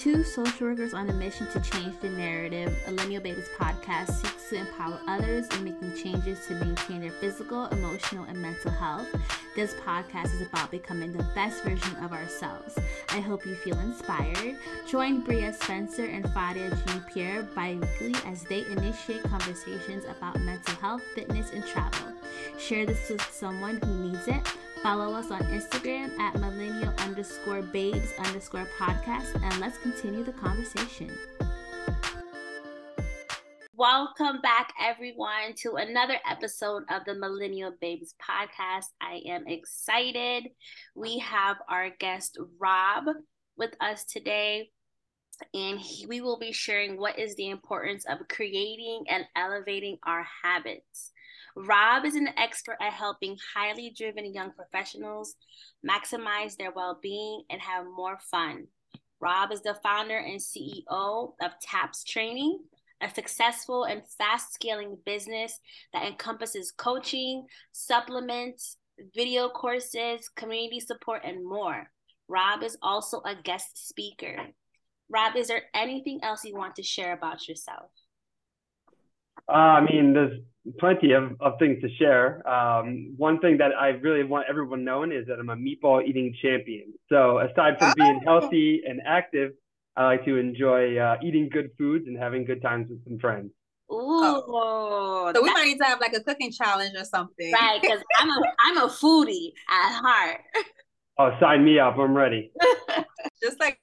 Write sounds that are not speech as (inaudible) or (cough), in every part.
Two social workers on a mission to change the narrative, Millennial Babes podcast seeks to empower others in making changes to maintain their physical, emotional, and mental health. This podcast is about becoming the best version of ourselves. I hope you feel inspired. Join Bria Spencer and Fadia Jean Pierre bi weekly as they initiate conversations about mental health, fitness, and travel. Share this with someone who needs it. Follow us on Instagram at millennial underscore babes underscore podcast and let's continue the conversation. Welcome back, everyone, to another episode of the Millennial Babes podcast. I am excited. We have our guest, Rob, with us today, and he, we will be sharing what is the importance of creating and elevating our habits. Rob is an expert at helping highly driven young professionals maximize their well being and have more fun. Rob is the founder and CEO of TAPS Training, a successful and fast scaling business that encompasses coaching, supplements, video courses, community support, and more. Rob is also a guest speaker. Rob, is there anything else you want to share about yourself? Uh, I mean, there's plenty of, of things to share. Um, one thing that I really want everyone knowing is that I'm a meatball eating champion. So aside from being oh. healthy and active, I like to enjoy uh, eating good foods and having good times with some friends. Ooh, oh. so we might need to have like a cooking challenge or something, right? Because I'm a I'm a foodie at heart. Oh, sign me up! I'm ready. (laughs) Just like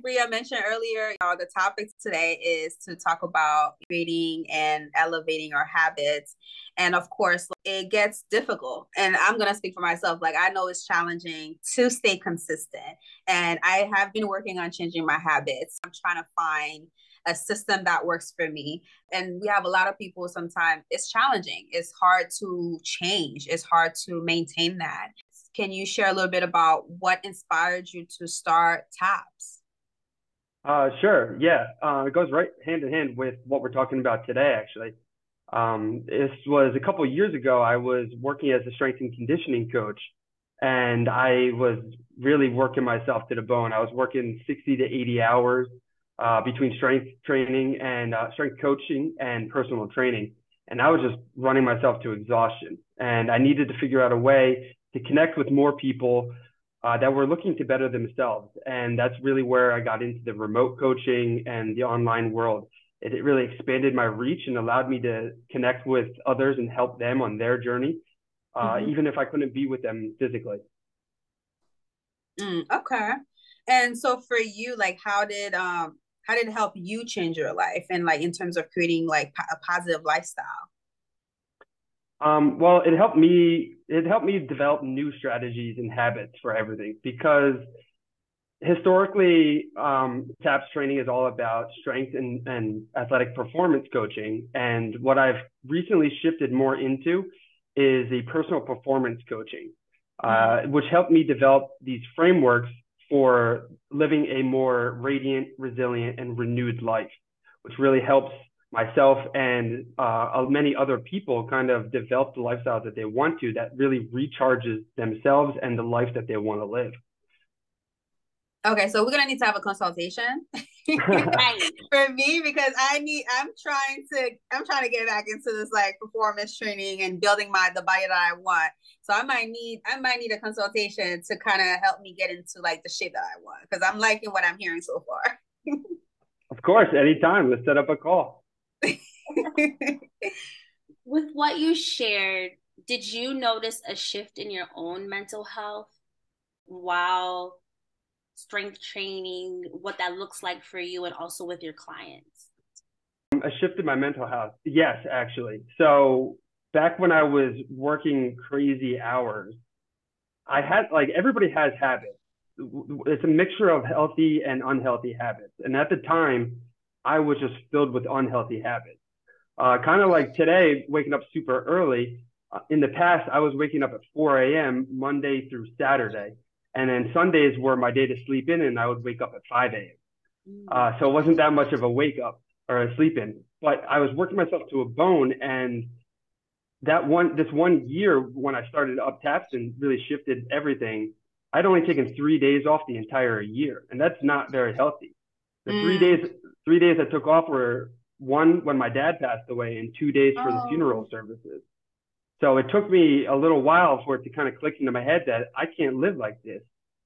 Bria mentioned earlier, know, the topic today is to talk about creating and elevating our habits. And of course, it gets difficult. And I'm going to speak for myself. Like, I know it's challenging to stay consistent. And I have been working on changing my habits. I'm trying to find a system that works for me. And we have a lot of people sometimes, it's challenging. It's hard to change, it's hard to maintain that. Can you share a little bit about what inspired you to start TAPS? Uh, sure. Yeah. Uh, it goes right hand in hand with what we're talking about today, actually. Um, this was a couple years ago. I was working as a strength and conditioning coach, and I was really working myself to the bone. I was working 60 to 80 hours uh, between strength training and uh, strength coaching and personal training. And I was just running myself to exhaustion. And I needed to figure out a way to connect with more people uh, that were looking to better themselves. And that's really where I got into the remote coaching and the online world. It, it really expanded my reach and allowed me to connect with others and help them on their journey, uh, mm-hmm. even if I couldn't be with them physically. Mm, okay. And so for you, like, how did um how did it help you change your life and like in terms of creating like a positive lifestyle? Um, well, it helped me. It helped me develop new strategies and habits for everything because historically, um, TAPS training is all about strength and, and athletic performance coaching. And what I've recently shifted more into is the personal performance coaching, uh, mm-hmm. which helped me develop these frameworks for living a more radiant, resilient, and renewed life, which really helps myself and uh, many other people kind of develop the lifestyle that they want to that really recharges themselves and the life that they want to live. Okay, so we're gonna need to have a consultation (laughs) for me because I need. I'm trying to. I'm trying to get back into this like performance training and building my the body that I want. So I might need. I might need a consultation to kind of help me get into like the shape that I want because I'm liking what I'm hearing so far. (laughs) of course, anytime. Let's set up a call. (laughs) With what you shared, did you notice a shift in your own mental health while strength training, what that looks like for you and also with your clients? A shift in my mental health. Yes, actually. So back when I was working crazy hours, I had like everybody has habits. It's a mixture of healthy and unhealthy habits. And at the time, I was just filled with unhealthy habits. Uh, kind of like today, waking up super early. Uh, in the past, I was waking up at 4 a.m. Monday through Saturday. And then Sundays were my day to sleep in, and I would wake up at 5 a.m. Mm. Uh, so it wasn't that much of a wake up or a sleep in. But I was working myself to a bone. And that one, this one year when I started up taps and really shifted everything, I'd only taken three days off the entire year. And that's not very healthy. The mm. three days three days I took off were one when my dad passed away and two days for oh. the funeral services. So it took me a little while for it to kind of click into my head that I can't live like this.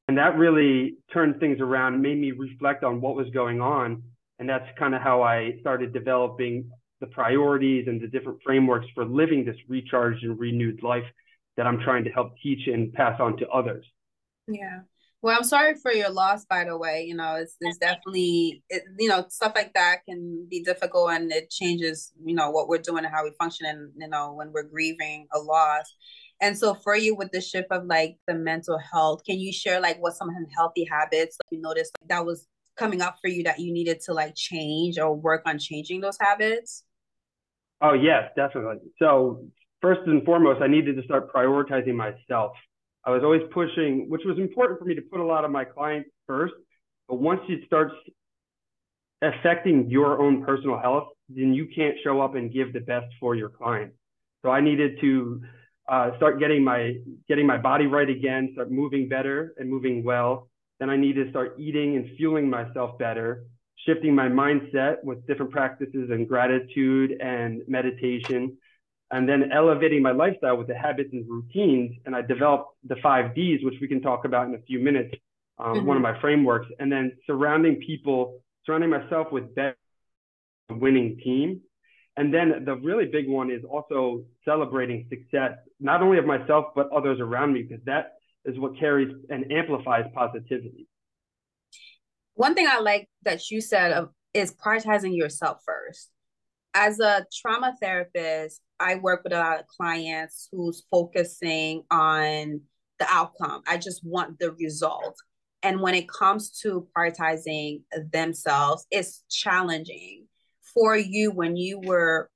And that really turned things around, made me reflect on what was going on. And that's kind of how I started developing the priorities and the different frameworks for living this recharged and renewed life that I'm trying to help teach and pass on to others. Yeah. Well, I'm sorry for your loss, by the way. You know, it's, it's definitely, it, you know, stuff like that can be difficult and it changes, you know, what we're doing and how we function and, you know, when we're grieving a loss. And so for you with the shift of like the mental health, can you share like what some healthy habits you noticed like, that was coming up for you that you needed to like change or work on changing those habits? Oh, yes, definitely. So first and foremost, I needed to start prioritizing myself. I was always pushing, which was important for me to put a lot of my clients first. But once it starts affecting your own personal health, then you can't show up and give the best for your clients. So I needed to uh, start getting my getting my body right again, start moving better and moving well. Then I need to start eating and fueling myself better, shifting my mindset with different practices and gratitude and meditation and then elevating my lifestyle with the habits and routines. And I developed the five Ds, which we can talk about in a few minutes, um, mm-hmm. one of my frameworks. And then surrounding people, surrounding myself with better winning team. And then the really big one is also celebrating success, not only of myself, but others around me, because that is what carries and amplifies positivity. One thing I like that you said of, is prioritizing yourself first. As a trauma therapist, I work with a lot of clients who's focusing on the outcome. I just want the result. And when it comes to prioritizing themselves, it's challenging for you when you were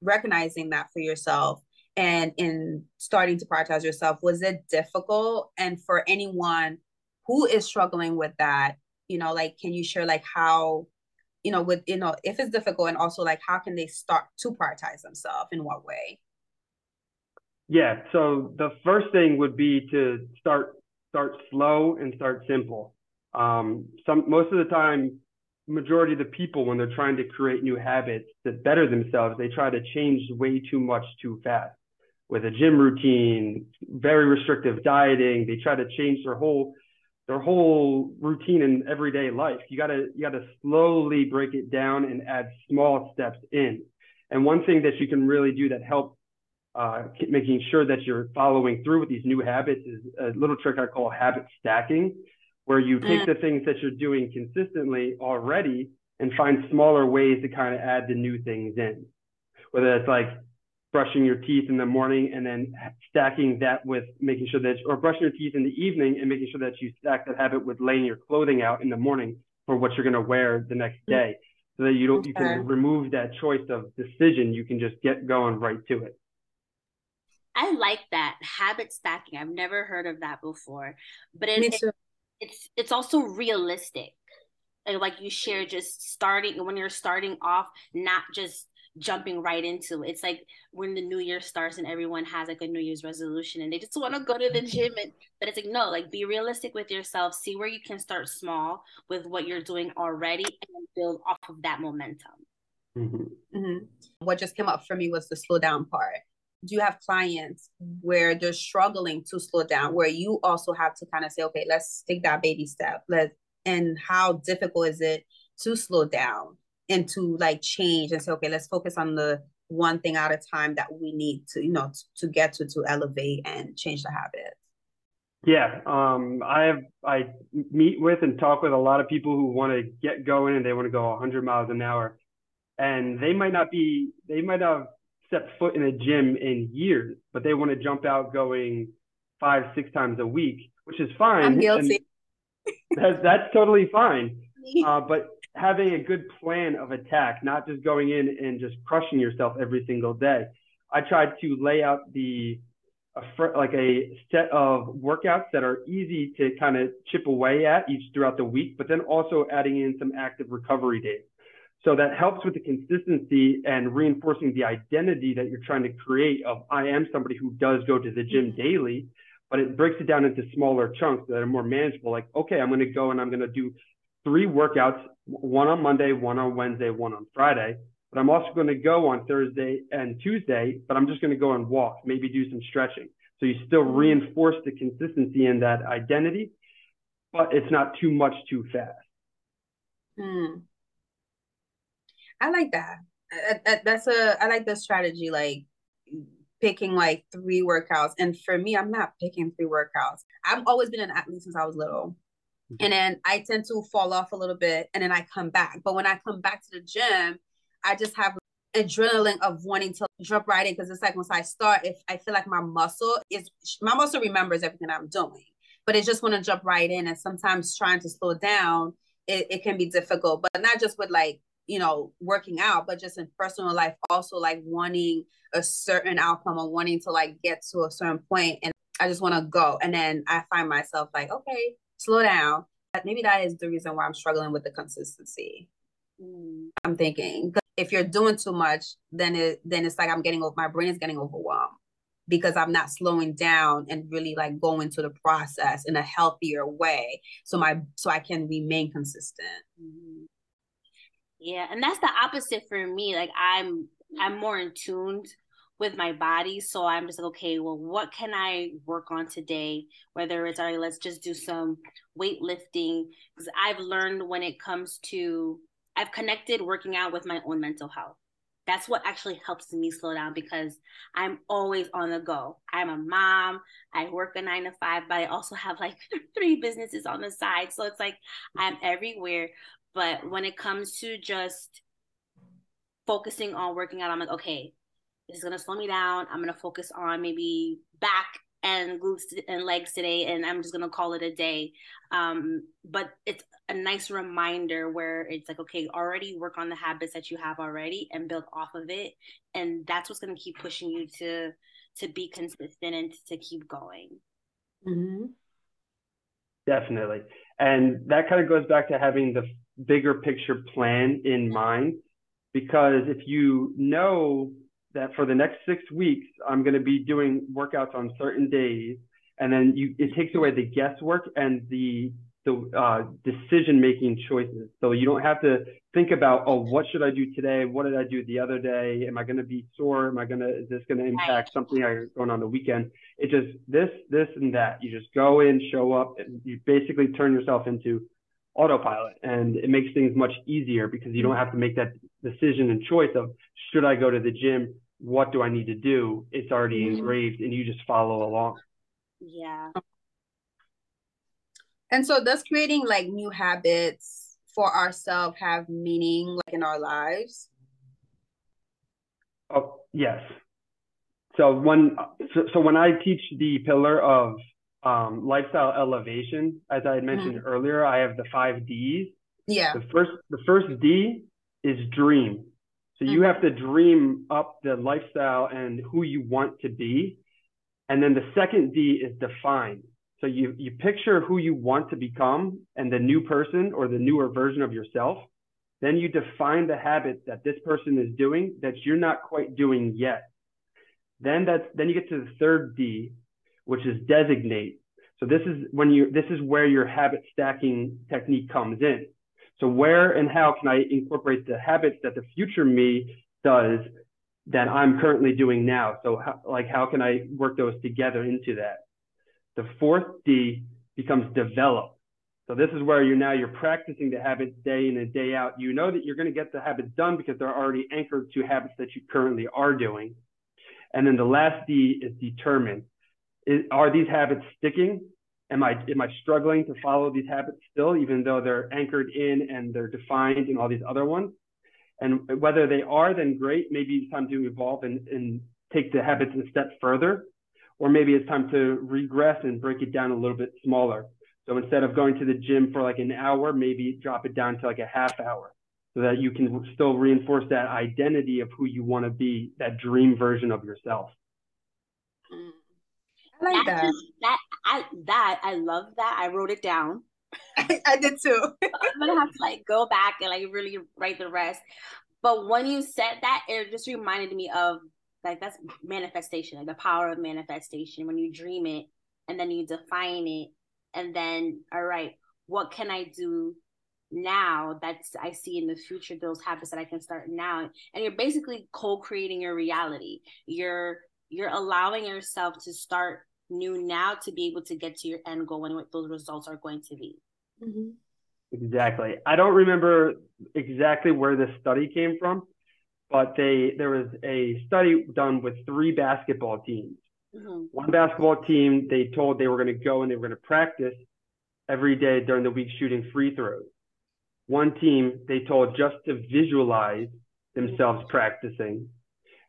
recognizing that for yourself and in starting to prioritize yourself. Was it difficult? And for anyone who is struggling with that, you know, like, can you share like how you know with you know if it's difficult and also like how can they start to prioritize themselves in what way? Yeah so the first thing would be to start start slow and start simple. Um some most of the time majority of the people when they're trying to create new habits that better themselves they try to change way too much too fast. With a gym routine very restrictive dieting they try to change their whole their whole routine in everyday life. You gotta you gotta slowly break it down and add small steps in. And one thing that you can really do that helps uh, making sure that you're following through with these new habits is a little trick I call habit stacking, where you take mm. the things that you're doing consistently already and find smaller ways to kind of add the new things in. Whether it's like brushing your teeth in the morning and then stacking that with making sure that, or brushing your teeth in the evening and making sure that you stack that habit with laying your clothing out in the morning for what you're going to wear the next mm. day so that you don't, okay. you can remove that choice of decision. You can just get going right to it. I like that habit stacking. I've never heard of that before, but it, it, it's it's also realistic. Like you share, just starting when you're starting off, not just jumping right into it. It's like when the new year starts and everyone has like a new year's resolution and they just want to go to the gym and but it's like no, like be realistic with yourself, see where you can start small with what you're doing already and build off of that momentum. Mm-hmm. Mm-hmm. What just came up for me was the slow down part. Do you have clients where they're struggling to slow down, where you also have to kind of say, okay, let's take that baby step. Let and how difficult is it to slow down? And to like change and say, okay, let's focus on the one thing at a time that we need to, you know, to, to get to to elevate and change the habits. Yeah, um, I have I meet with and talk with a lot of people who want to get going and they want to go 100 miles an hour, and they might not be they might not have stepped foot in a gym in years, but they want to jump out going five six times a week, which is fine. I'm guilty. That's that's totally fine. (laughs) Uh, but having a good plan of attack, not just going in and just crushing yourself every single day. I tried to lay out the a fr- like a set of workouts that are easy to kind of chip away at each throughout the week, but then also adding in some active recovery days. So that helps with the consistency and reinforcing the identity that you're trying to create of I am somebody who does go to the gym mm-hmm. daily, but it breaks it down into smaller chunks that are more manageable. Like, okay, I'm going to go and I'm going to do three workouts, one on Monday, one on Wednesday, one on Friday. But I'm also going to go on Thursday and Tuesday, but I'm just going to go and walk, maybe do some stretching. So you still mm-hmm. reinforce the consistency in that identity, but it's not too much too fast. Hmm. I like that. That's a I like the strategy. Like picking like three workouts. And for me, I'm not picking three workouts. I've always been an athlete since I was little. And then I tend to fall off a little bit and then I come back. But when I come back to the gym, I just have adrenaline of wanting to jump right in because it's like once I start, if I feel like my muscle is my muscle remembers everything I'm doing, but it just want to jump right in. And sometimes trying to slow down, it, it can be difficult, but not just with like you know, working out, but just in personal life, also like wanting a certain outcome or wanting to like get to a certain point and I just want to go. And then I find myself like, okay, slow down. Maybe that is the reason why I'm struggling with the consistency. Mm. I'm thinking if you're doing too much, then it then it's like I'm getting over my brain is getting overwhelmed because I'm not slowing down and really like going to the process in a healthier way. So my so I can remain consistent. Mm-hmm. Yeah, and that's the opposite for me. Like I'm I'm more in tuned with my body, so I'm just like, okay, well, what can I work on today? Whether it's all right, let's just do some weightlifting because I've learned when it comes to I've connected working out with my own mental health. That's what actually helps me slow down because I'm always on the go. I'm a mom. I work a nine to five, but I also have like (laughs) three businesses on the side. So it's like I'm everywhere. But when it comes to just focusing on working out, I'm like, okay, this is gonna slow me down. I'm gonna focus on maybe back and glutes and legs today, and I'm just gonna call it a day. Um, but it's a nice reminder where it's like, okay, already work on the habits that you have already and build off of it, and that's what's gonna keep pushing you to to be consistent and to keep going. Mm-hmm. Definitely, and that kind of goes back to having the bigger picture plan in mind because if you know that for the next six weeks i'm going to be doing workouts on certain days and then you it takes away the guesswork and the the uh, decision making choices. So you don't have to think about oh what should i do today? What did i do the other day? Am i going to be sore? Am i going to is this going to impact something I going on the weekend? It just this this and that. You just go in show up and you basically turn yourself into autopilot and it makes things much easier because you don't have to make that decision and choice of should I go to the gym? What do I need to do? It's already mm-hmm. engraved and you just follow along. Yeah. And so does creating like new habits for ourselves have meaning like in our lives? Oh, yes. So when so, so when I teach the pillar of um, lifestyle elevation, as I had mentioned mm-hmm. earlier, I have the five D's. Yeah. The first the first D is dream. So mm-hmm. you have to dream up the lifestyle and who you want to be. And then the second D is define. So you you picture who you want to become and the new person or the newer version of yourself. Then you define the habits that this person is doing that you're not quite doing yet. Then that's then you get to the third D, which is designate. So this is when you this is where your habit stacking technique comes in. So where and how can I incorporate the habits that the future me does that I'm currently doing now? So how, like how can I work those together into that? The fourth D becomes develop. So this is where you're now you're practicing the habits day in and day out. You know that you're going to get the habits done because they're already anchored to habits that you currently are doing. And then the last D is determine is, are these habits sticking? Am I am I struggling to follow these habits still, even though they're anchored in and they're defined in all these other ones? And whether they are, then great. Maybe it's time to evolve and, and take the habits a step further, or maybe it's time to regress and break it down a little bit smaller. So instead of going to the gym for like an hour, maybe drop it down to like a half hour so that you can still reinforce that identity of who you want to be, that dream version of yourself. Mm. I like that. Just, that I that I love that. I wrote it down. I, (laughs) I did too. (laughs) I'm gonna have to like go back and like really write the rest. But when you said that, it just reminded me of like that's manifestation, like the power of manifestation. When you dream it and then you define it, and then all right, what can I do now that's I see in the future those habits that I can start now and you're basically co-creating your reality you're you're allowing yourself to start new now to be able to get to your end goal and what those results are going to be mm-hmm. exactly I don't remember exactly where this study came from but they there was a study done with three basketball teams mm-hmm. one basketball team they told they were going to go and they were going to practice every day during the week shooting free throws one team they told just to visualize themselves practicing.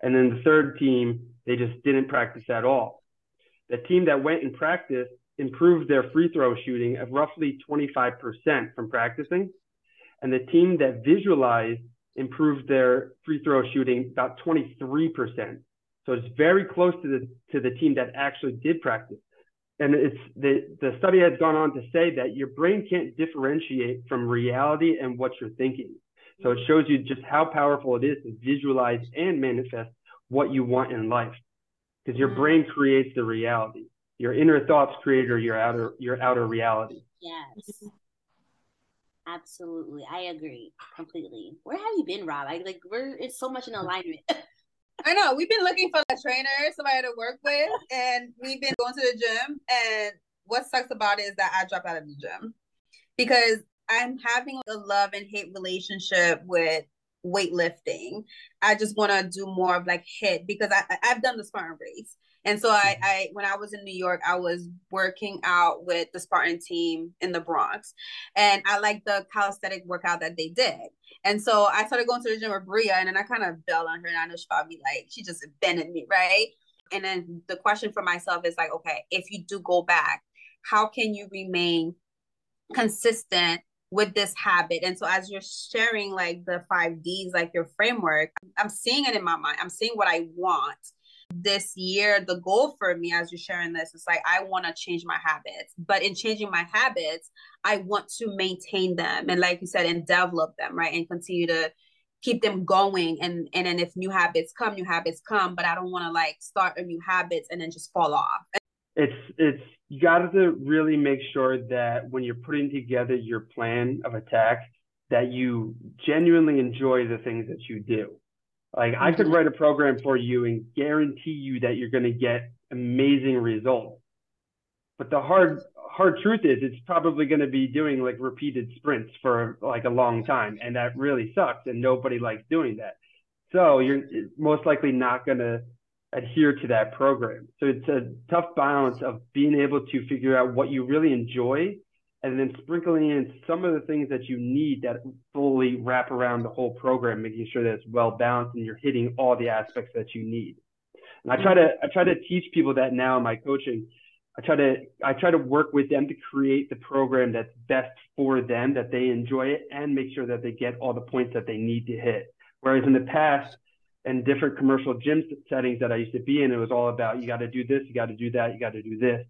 And then the third team, they just didn't practice at all. The team that went and practiced improved their free throw shooting of roughly 25% from practicing. And the team that visualized improved their free throw shooting about 23%. So it's very close to the to the team that actually did practice and it's the the study has gone on to say that your brain can't differentiate from reality and what you're thinking. So it shows you just how powerful it is to visualize and manifest what you want in life, because your brain creates the reality. Your inner thoughts create your outer your outer reality. Yes. Absolutely. I agree completely. Where have you been, Rob? I like we're it's so much in alignment. (laughs) I know we've been looking for a trainer, somebody to work with, and we've been going to the gym. And what sucks about it is that I dropped out of the gym because I'm having a love and hate relationship with weightlifting. I just want to do more of like HIIT because I I've done the Spartan race. And so I, mm-hmm. I when I was in New York, I was working out with the Spartan team in the Bronx. And I liked the calisthenic workout that they did. And so I started going to the gym with Bria and then I kind of bailed on her and I know she probably like, she just bended me, right? And then the question for myself is like, okay, if you do go back, how can you remain consistent with this habit. And so as you're sharing like the five D's, like your framework, I'm seeing it in my mind. I'm seeing what I want. This year the goal for me as you're sharing this is like i want to change my habits. But in changing my habits i want to maintain them and like you said and develop them right? And continue to keep them going. And and then if new habits come new habits come. But i don't want to like start a new habits and then just fall off it's it's you got to really make sure that when you're putting together your plan of attack that you genuinely enjoy the things that you do like I could mm-hmm. write a program for you and guarantee you that you're going to get amazing results. But the hard hard truth is it's probably going to be doing like repeated sprints for like a long time and that really sucks and nobody likes doing that. So you're most likely not going to adhere to that program. So it's a tough balance of being able to figure out what you really enjoy and then sprinkling in some of the things that you need that fully wrap around the whole program, making sure that it's well balanced and you're hitting all the aspects that you need. And I try to I try to teach people that now in my coaching. I try to I try to work with them to create the program that's best for them, that they enjoy it, and make sure that they get all the points that they need to hit. Whereas in the past, in different commercial gym settings that I used to be in, it was all about you got to do this, you got to do that, you got to do this.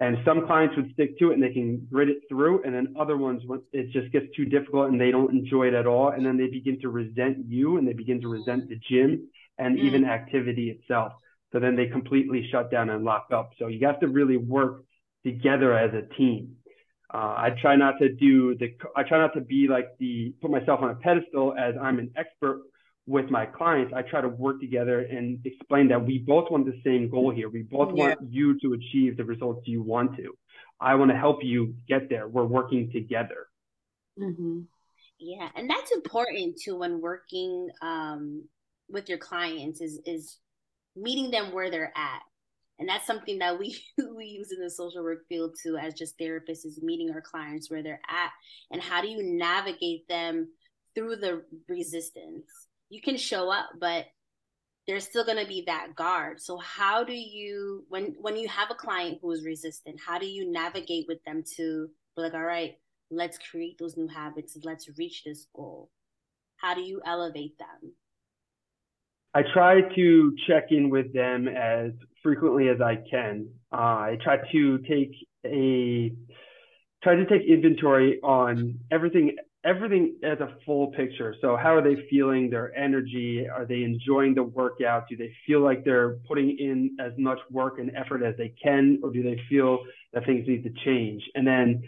And some clients would stick to it and they can grit it through. And then other ones, it just gets too difficult and they don't enjoy it at all. And then they begin to resent you and they begin to resent the gym and mm. even activity itself. So then they completely shut down and lock up. So you have to really work together as a team. Uh, I try not to do the, I try not to be like the, put myself on a pedestal as I'm an expert with my clients, I try to work together and explain that we both want the same goal here. We both yeah. want you to achieve the results you want to. I want to help you get there. We're working together. Mm-hmm. Yeah, and that's important too when working um, with your clients is is meeting them where they're at, and that's something that we (laughs) we use in the social work field too, as just therapists, is meeting our clients where they're at, and how do you navigate them through the resistance you can show up, but there's still going to be that guard. So how do you when when you have a client who is resistant, how do you navigate with them to be like, all right, let's create those new habits, let's reach this goal. How do you elevate them? I try to check in with them as frequently as I can. Uh, I try to take a try to take inventory on everything everything as a full picture. So how are they feeling their energy? Are they enjoying the workout? Do they feel like they're putting in as much work and effort as they can, or do they feel that things need to change? And then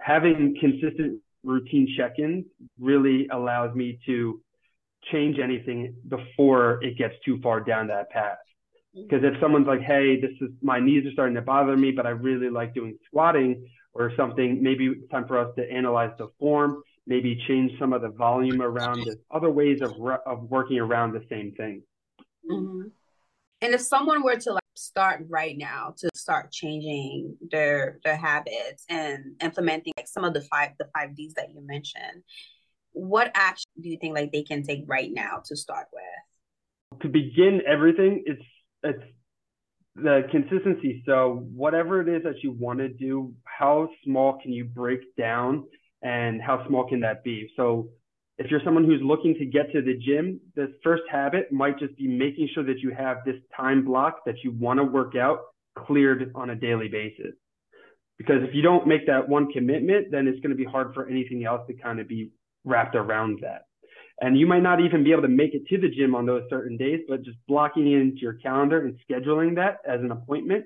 having consistent routine check-ins really allows me to change anything before it gets too far down that path. Mm-hmm. Because if someone's like, hey, this is my knees are starting to bother me, but I really like doing squatting or something, maybe it's time for us to analyze the form, maybe change some of the volume around it, other ways of, of working around the same thing. Mm-hmm. And if someone were to like start right now to start changing their their habits and implementing like some of the five the five D's that you mentioned, what action do you think like they can take right now to start with? To begin everything, it's it's the consistency. So whatever it is that you want to do, how small can you break down and how small can that be? So if you're someone who's looking to get to the gym, the first habit might just be making sure that you have this time block that you want to work out cleared on a daily basis. Because if you don't make that one commitment, then it's going to be hard for anything else to kind of be wrapped around that. And you might not even be able to make it to the gym on those certain days, but just blocking it into your calendar and scheduling that as an appointment,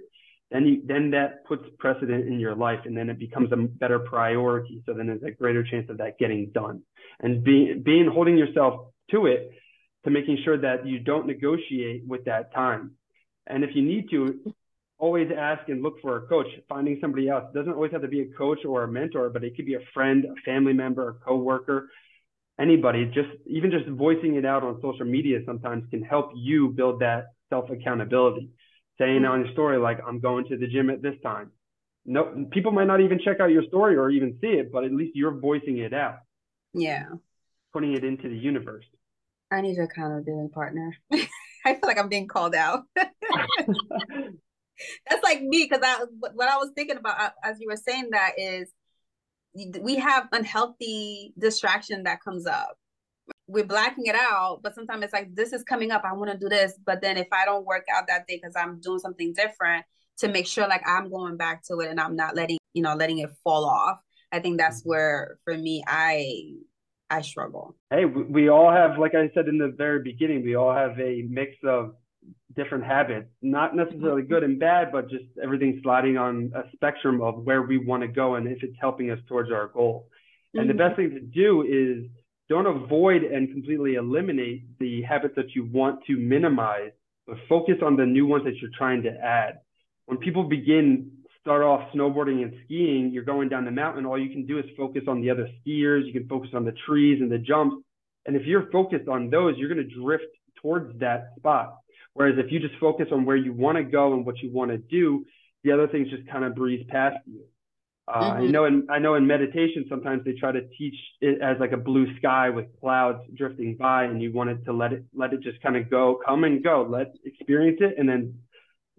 then you then that puts precedent in your life and then it becomes a better priority. So then there's a greater chance of that getting done. And being being holding yourself to it to making sure that you don't negotiate with that time. And if you need to, always ask and look for a coach. Finding somebody else it doesn't always have to be a coach or a mentor, but it could be a friend, a family member, a coworker anybody just even just voicing it out on social media sometimes can help you build that self accountability saying hmm. on your story like i'm going to the gym at this time. No people might not even check out your story or even see it but at least you're voicing it out. Yeah. Putting it into the universe. I need an accountability partner. (laughs) I feel like i'm being called out. (laughs) That's like me because i what i was thinking about as you were saying that is we have unhealthy distraction that comes up we're blacking it out but sometimes it's like this is coming up i want to do this but then if i don't work out that day because i'm doing something different to make sure like i'm going back to it and i'm not letting you know letting it fall off i think that's mm-hmm. where for me i i struggle hey we all have like i said in the very beginning we all have a mix of different habits, not necessarily good and bad, but just everything sliding on a spectrum of where we want to go and if it's helping us towards our goal. Mm-hmm. And the best thing to do is don't avoid and completely eliminate the habits that you want to minimize, but focus on the new ones that you're trying to add. When people begin start off snowboarding and skiing, you're going down the mountain, all you can do is focus on the other skiers, you can focus on the trees and the jumps. And if you're focused on those, you're going to drift towards that spot. Whereas if you just focus on where you want to go and what you want to do, the other things just kind of breeze past you. Uh, mm-hmm. I know in I know in meditation sometimes they try to teach it as like a blue sky with clouds drifting by, and you wanted to let it let it just kind of go, come and go, let experience it, and then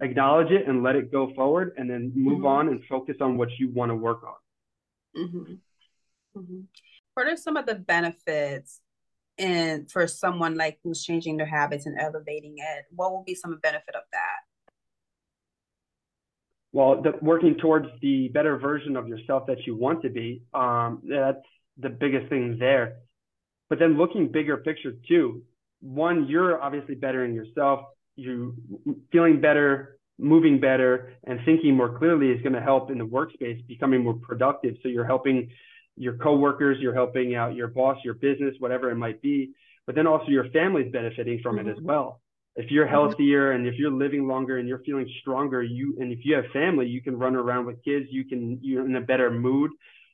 acknowledge it and let it go forward, and then move mm-hmm. on and focus on what you want to work on. Mm-hmm. mm-hmm. What are some of the benefits and for someone like who's changing their habits and elevating it what will be some benefit of that well the, working towards the better version of yourself that you want to be um, that's the biggest thing there but then looking bigger picture too one you're obviously bettering yourself you feeling better moving better and thinking more clearly is going to help in the workspace becoming more productive so you're helping your coworkers, you're helping out your boss, your business, whatever it might be, but then also your family's benefiting from mm-hmm. it as mm-hmm. well. If you're mm-hmm. healthier and if you're living longer and you're feeling stronger, you and if you have family, you can run around with kids, you can you're in a better mood.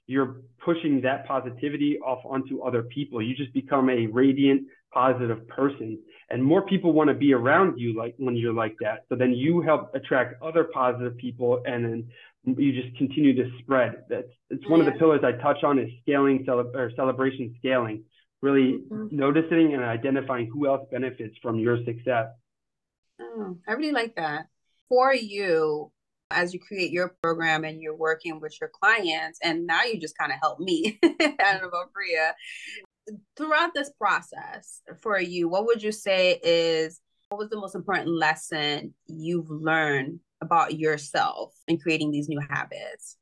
You're pushing that positivity off onto other people. You just become a radiant, positive person. And more people want to be around you like when you're like that. So then you help attract other positive people and then you just continue to spread. That's it's one yeah. of the pillars I touch on is scaling cele- or celebration scaling. Really mm-hmm. noticing and identifying who else benefits from your success. Oh, I really like that. For you, as you create your program and you're working with your clients, and now you just kind of help me. (laughs) I don't know about Bria. Throughout this process for you, what would you say is what was the most important lesson you've learned about yourself in creating these new habits?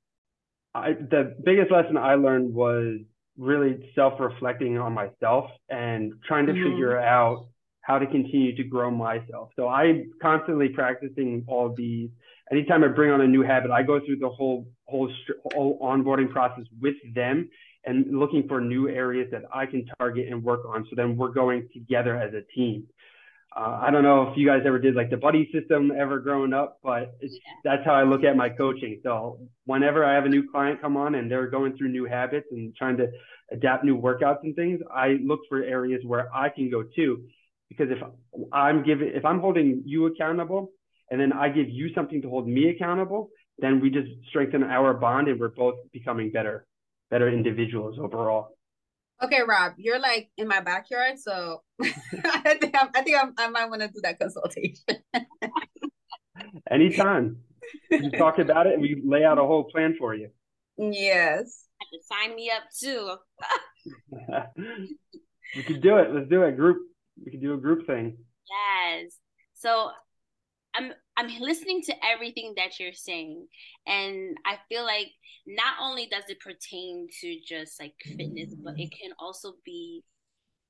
I, the biggest lesson I learned was really self-reflecting on myself and trying to mm-hmm. figure out how to continue to grow myself. So I'm constantly practicing all these. Anytime I bring on a new habit, I go through the whole whole whole onboarding process with them and looking for new areas that I can target and work on. So then we're going together as a team. Uh, I don't know if you guys ever did like the buddy system ever growing up, but yeah. that's how I look at my coaching. So whenever I have a new client come on and they're going through new habits and trying to adapt new workouts and things, I look for areas where I can go too. Because if I'm giving, if I'm holding you accountable, and then I give you something to hold me accountable, then we just strengthen our bond and we're both becoming better, better individuals overall. Okay, Rob, you're like in my backyard, so (laughs) I think, I'm, I, think I'm, i might want to do that consultation. (laughs) Anytime. You talk about it and we lay out a whole plan for you. Yes. to sign me up too. (laughs) we could do it. Let's do it. Group. We could do a group thing. Yes. So I'm I'm listening to everything that you're saying and I feel like not only does it pertain to just like fitness but it can also be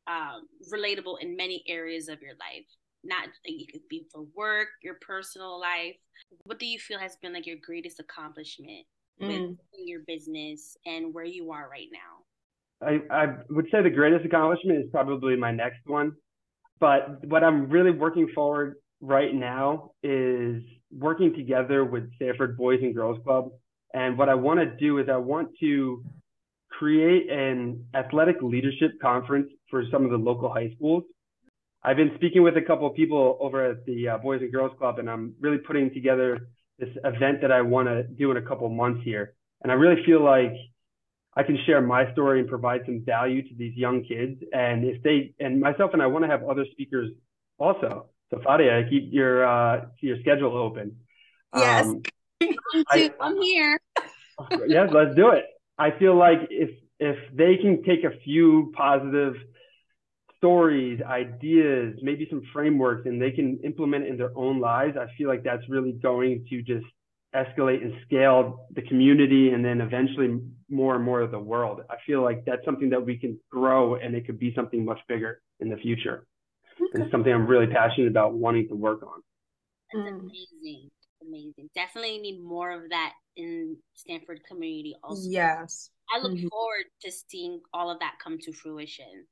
um, relatable in many areas of your life. Not like it could be for work your personal life. What do you feel has been like your greatest accomplishment mm. with your business and where you are right now? I, I would say the greatest accomplishment is probably my next one but what i'm really working forward right now is working together with Stamford Boys and Girls Club. And what I want to do is I want to create an athletic leadership conference for some of the local high schools. I've been speaking with a couple of people over at the uh, Boys and Girls Club, and I'm really putting together this event that I want to do in a couple months here. And I really feel like I can share my story and provide some value to these young kids. And if they and myself and I want to have other speakers also. So Fadia, keep your uh, your schedule open. Yes, um, (laughs) I, am here. (laughs) yes, let's do it. I feel like if if they can take a few positive stories, ideas, maybe some frameworks, and they can implement in their own lives, I feel like that's really going to just escalate and scale the community and then eventually more and more of the world. I feel like that's something that we can grow and it could be something much bigger in the future. Okay. It's something I'm really passionate about wanting to work on. That's mm. amazing. Amazing. Definitely need more of that in Stamford community also. Yes. I look mm-hmm. forward to seeing all of that come to fruition.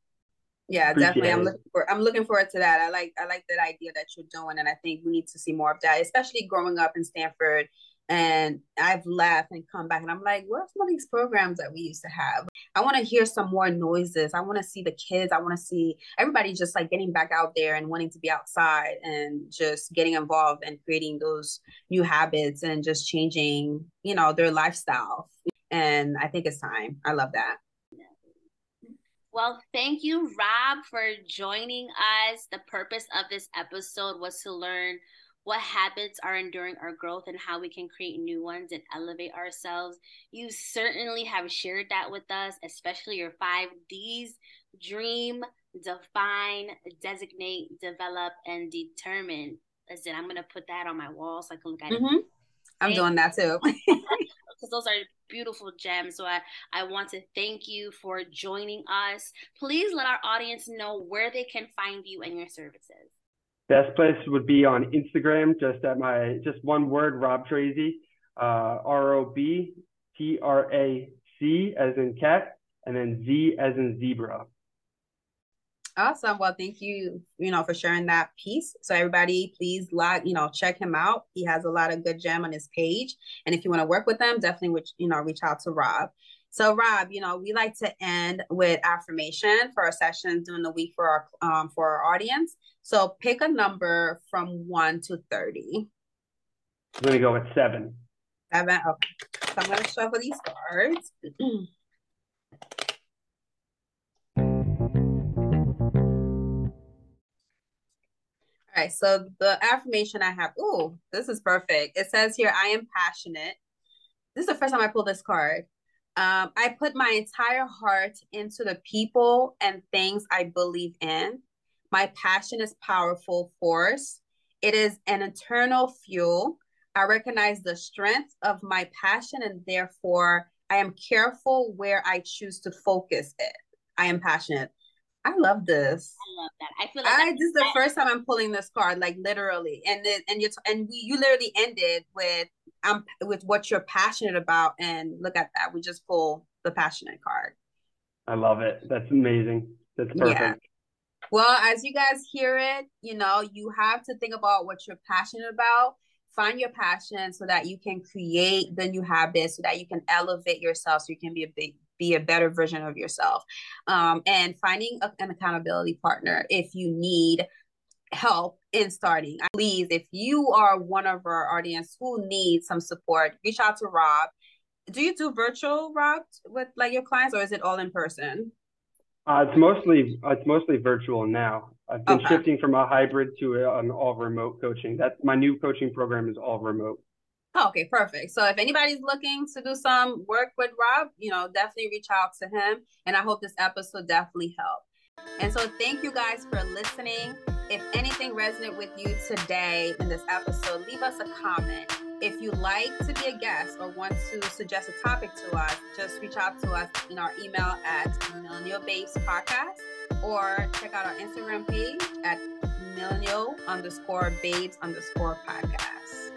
Yeah, Appreciate definitely. I'm looking for I'm looking forward to that. I like I like that idea that you're doing and I think we need to see more of that, especially growing up in Stamford and I've left and come back and I'm like, where's some of these programs that we used to have? I want to hear some more noises. I want to see the kids. I want to see everybody just like getting back out there and wanting to be outside and just getting involved and creating those new habits and just changing, you know, their lifestyle. And I think it's time. I love that. Well, thank you, Rob, for joining us. The purpose of this episode was to learn what habits are enduring our growth and how we can create new ones and elevate ourselves. You certainly have shared that with us, especially your five D's dream, define, designate, develop, and determine. Listen, I'm going to put that on my wall so I can look at mm-hmm. it. I'm doing that too. (laughs) (laughs) because those are beautiful gems. So I, I want to thank you for joining us. Please let our audience know where they can find you and your services. Best place would be on Instagram, just at my just one word, Rob Tracz, uh, R O B T R A C as in cat, and then Z as in zebra. Awesome. Well, thank you, you know, for sharing that piece. So everybody, please log, you know, check him out. He has a lot of good gem on his page. And if you want to work with them, definitely, which, you know, reach out to Rob. So Rob, you know, we like to end with affirmation for our sessions during the week for our um, for our audience. So pick a number from one to 30. I'm going to go with seven. Seven. Okay. So I'm going to shuffle these cards. (clears throat) All right, so the affirmation I have, oh, this is perfect. It says here, I am passionate. This is the first time I pulled this card. Um, I put my entire heart into the people and things I believe in. My passion is powerful force. It is an eternal fuel. I recognize the strength of my passion and therefore I am careful where I choose to focus it. I am passionate. I love this. I love that. I feel like I, this is the first time I'm pulling this card, like literally, and then and you and we, you literally ended with um with what you're passionate about, and look at that. We just pull the passionate card. I love it. That's amazing. That's perfect. Yeah. Well, as you guys hear it, you know, you have to think about what you're passionate about. Find your passion so that you can create the new habits, so that you can elevate yourself, so you can be a big, be a better version of yourself. Um, and finding a, an accountability partner if you need help in starting. Please, if you are one of our audience who needs some support, reach out to Rob. Do you do virtual, Rob, with like your clients, or is it all in person? Uh, it's mostly it's mostly virtual now. I've been okay. shifting from a hybrid to an all remote coaching. That's my new coaching program is all remote. Okay, perfect. So if anybody's looking to do some work with Rob, you know, definitely reach out to him. And I hope this episode definitely helped. And so thank you guys for listening. If anything resonated with you today in this episode, leave us a comment. If you like to be a guest or want to suggest a topic to us, just reach out to us in our email at Millennial Babes Podcast or check out our Instagram page at millennial underscore babes underscore podcast.